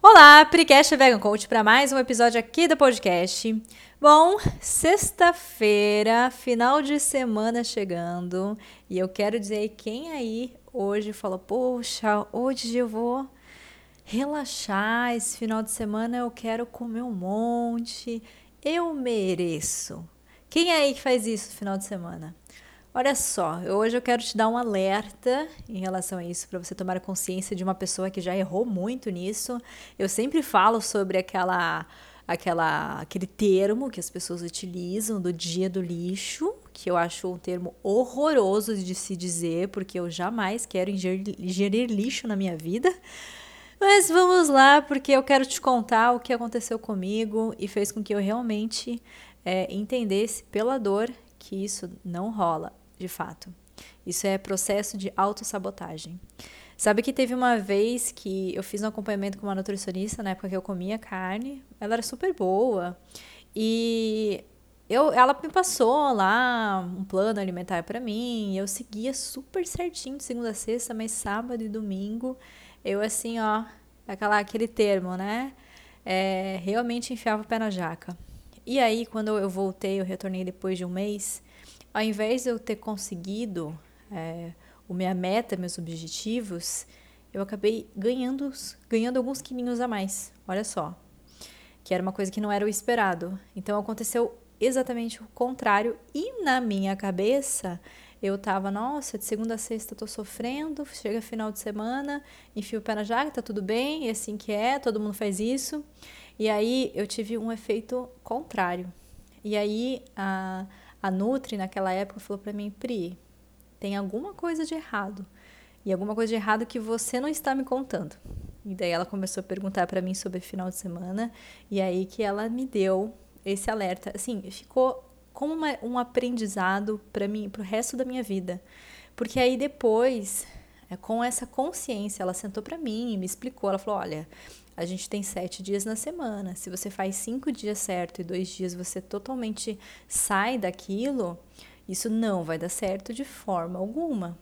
Olá, Precast Vegan Coach para mais um episódio aqui do podcast. Bom, sexta-feira, final de semana chegando, e eu quero dizer quem aí hoje falou: "Poxa, hoje eu vou relaxar, esse final de semana eu quero comer um monte, eu mereço". Quem aí que faz isso no final de semana? Olha só, hoje eu quero te dar um alerta em relação a isso, para você tomar consciência de uma pessoa que já errou muito nisso. Eu sempre falo sobre aquela, aquela, aquele termo que as pessoas utilizam do dia do lixo, que eu acho um termo horroroso de se dizer, porque eu jamais quero ingerir, lixo na minha vida. Mas vamos lá, porque eu quero te contar o que aconteceu comigo e fez com que eu realmente é, entendesse pela dor que isso não rola, de fato. Isso é processo de autossabotagem. Sabe que teve uma vez que eu fiz um acompanhamento com uma nutricionista na época que eu comia carne. Ela era super boa. E eu, ela me passou lá um plano alimentar para mim. eu seguia super certinho de segunda a sexta, mas sábado e domingo eu assim, ó, aquela, aquele termo, né? É, realmente enfiava o pé na jaca. E aí, quando eu voltei, eu retornei depois de um mês, ao invés de eu ter conseguido é, o minha meta, meus objetivos, eu acabei ganhando, ganhando alguns quilinhos a mais. Olha só. Que era uma coisa que não era o esperado. Então aconteceu exatamente o contrário. E na minha cabeça, eu tava, nossa, de segunda a sexta tô sofrendo, chega final de semana, enfio o pé na jaca, tá tudo bem, é assim que é, todo mundo faz isso. E aí eu tive um efeito contrário. E aí a, a Nutri, naquela época, falou para mim: Pri, tem alguma coisa de errado. E alguma coisa de errado que você não está me contando. E daí ela começou a perguntar para mim sobre final de semana. E aí que ela me deu esse alerta. Assim, ficou como uma, um aprendizado para mim, para o resto da minha vida. Porque aí depois, é, com essa consciência, ela sentou para mim e me explicou. Ela falou: olha, a gente tem sete dias na semana. Se você faz cinco dias certo e dois dias você totalmente sai daquilo, isso não vai dar certo de forma alguma.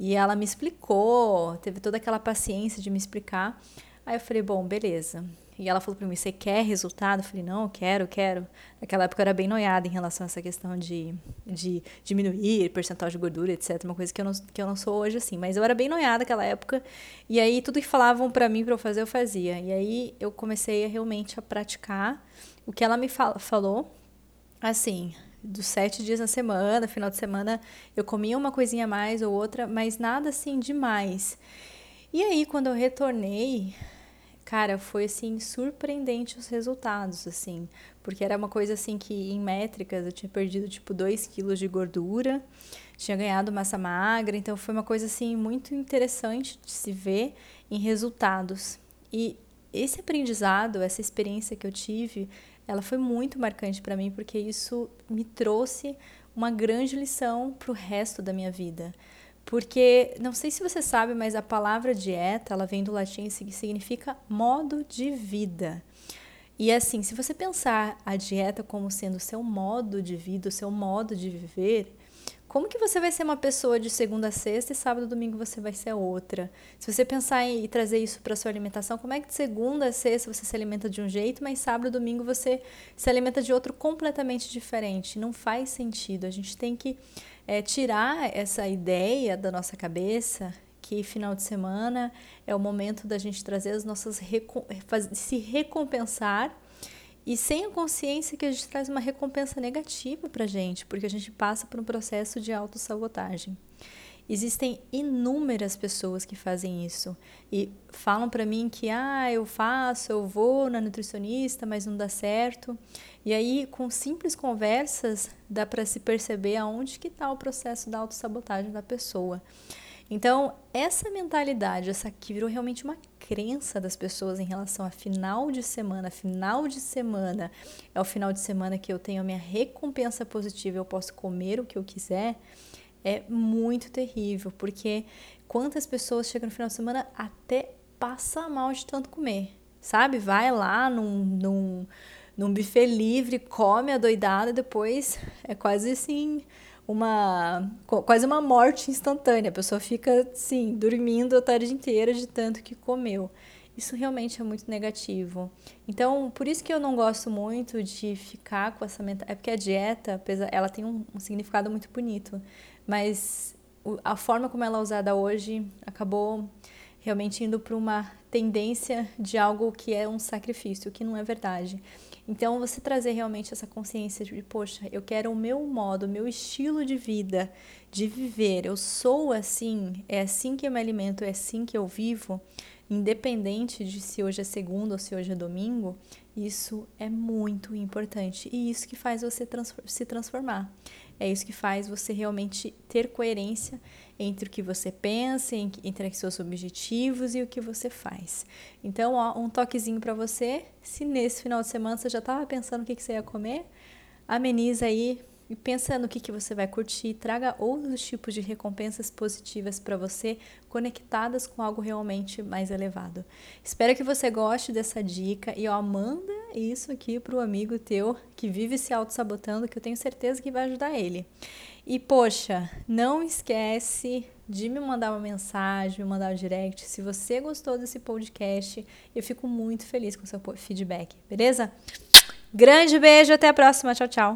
E ela me explicou, teve toda aquela paciência de me explicar. Aí eu falei, bom, beleza. E ela falou para mim: Você quer resultado? Eu falei: Não, quero, quero. Naquela época eu era bem noiada em relação a essa questão de, de diminuir percentual de gordura, etc. Uma coisa que eu, não, que eu não sou hoje assim. Mas eu era bem noiada naquela época. E aí tudo que falavam para mim para eu fazer, eu fazia. E aí eu comecei realmente a praticar o que ela me fal falou. Assim, dos sete dias na semana, final de semana, eu comia uma coisinha a mais ou outra, mas nada assim demais. E aí, quando eu retornei cara, foi assim surpreendente os resultados, assim, porque era uma coisa assim que em métricas eu tinha perdido tipo 2 quilos de gordura, tinha ganhado massa magra, então foi uma coisa assim muito interessante de se ver em resultados. E esse aprendizado, essa experiência que eu tive, ela foi muito marcante para mim porque isso me trouxe uma grande lição para o resto da minha vida. Porque, não sei se você sabe, mas a palavra dieta, ela vem do latim e significa modo de vida. E assim, se você pensar a dieta como sendo o seu modo de vida, o seu modo de viver, como que você vai ser uma pessoa de segunda a sexta e sábado e domingo você vai ser outra? Se você pensar em trazer isso para sua alimentação, como é que de segunda a sexta você se alimenta de um jeito, mas sábado e domingo você se alimenta de outro completamente diferente? Não faz sentido. A gente tem que é, tirar essa ideia da nossa cabeça que final de semana é o momento da gente trazer as nossas se recompensar e sem a consciência que a gente traz uma recompensa negativa para gente, porque a gente passa por um processo de autossabotagem. Existem inúmeras pessoas que fazem isso e falam para mim que ah, eu faço, eu vou na nutricionista, mas não dá certo. E aí, com simples conversas, dá para se perceber aonde que está o processo da autossabotagem da pessoa. Então, essa mentalidade, essa que virou realmente uma crença das pessoas em relação a final de semana, final de semana é o final de semana que eu tenho a minha recompensa positiva, eu posso comer o que eu quiser, é muito terrível, porque quantas pessoas chegam no final de semana até passa mal de tanto comer, sabe? Vai lá num, num, num buffet livre, come a doidada e depois é quase assim uma quase uma morte instantânea. A pessoa fica assim, dormindo a tarde inteira de tanto que comeu. isso realmente é muito negativo. Então, por isso que eu não gosto muito de ficar com essa mentalidade. É porque a dieta, ela tem um, um significado muito bonito, mas a forma como ela é usada hoje acabou realmente indo para uma tendência de algo que é um sacrifício, que não é verdade. Então, você trazer realmente essa consciência de, poxa, eu quero o meu modo, o meu estilo de vida, de viver, eu sou assim, é assim que eu me alimento, é assim que eu vivo, independente de se hoje é segunda ou se hoje é domingo, isso é muito importante e isso que faz você se transformar. É isso que faz você realmente ter coerência entre o que você pensa, entre os seus objetivos e o que você faz. Então, ó, um toquezinho para você. Se nesse final de semana você já estava pensando o que, que você ia comer, ameniza aí e pensa no que, que você vai curtir. Traga outros tipos de recompensas positivas para você, conectadas com algo realmente mais elevado. Espero que você goste dessa dica e ó, manda isso aqui para o amigo teu que vive se auto-sabotando, que eu tenho certeza que vai ajudar ele. E poxa, não esquece de me mandar uma mensagem, me mandar um direct. Se você gostou desse podcast, eu fico muito feliz com o seu feedback, beleza? Grande beijo, até a próxima. Tchau, tchau.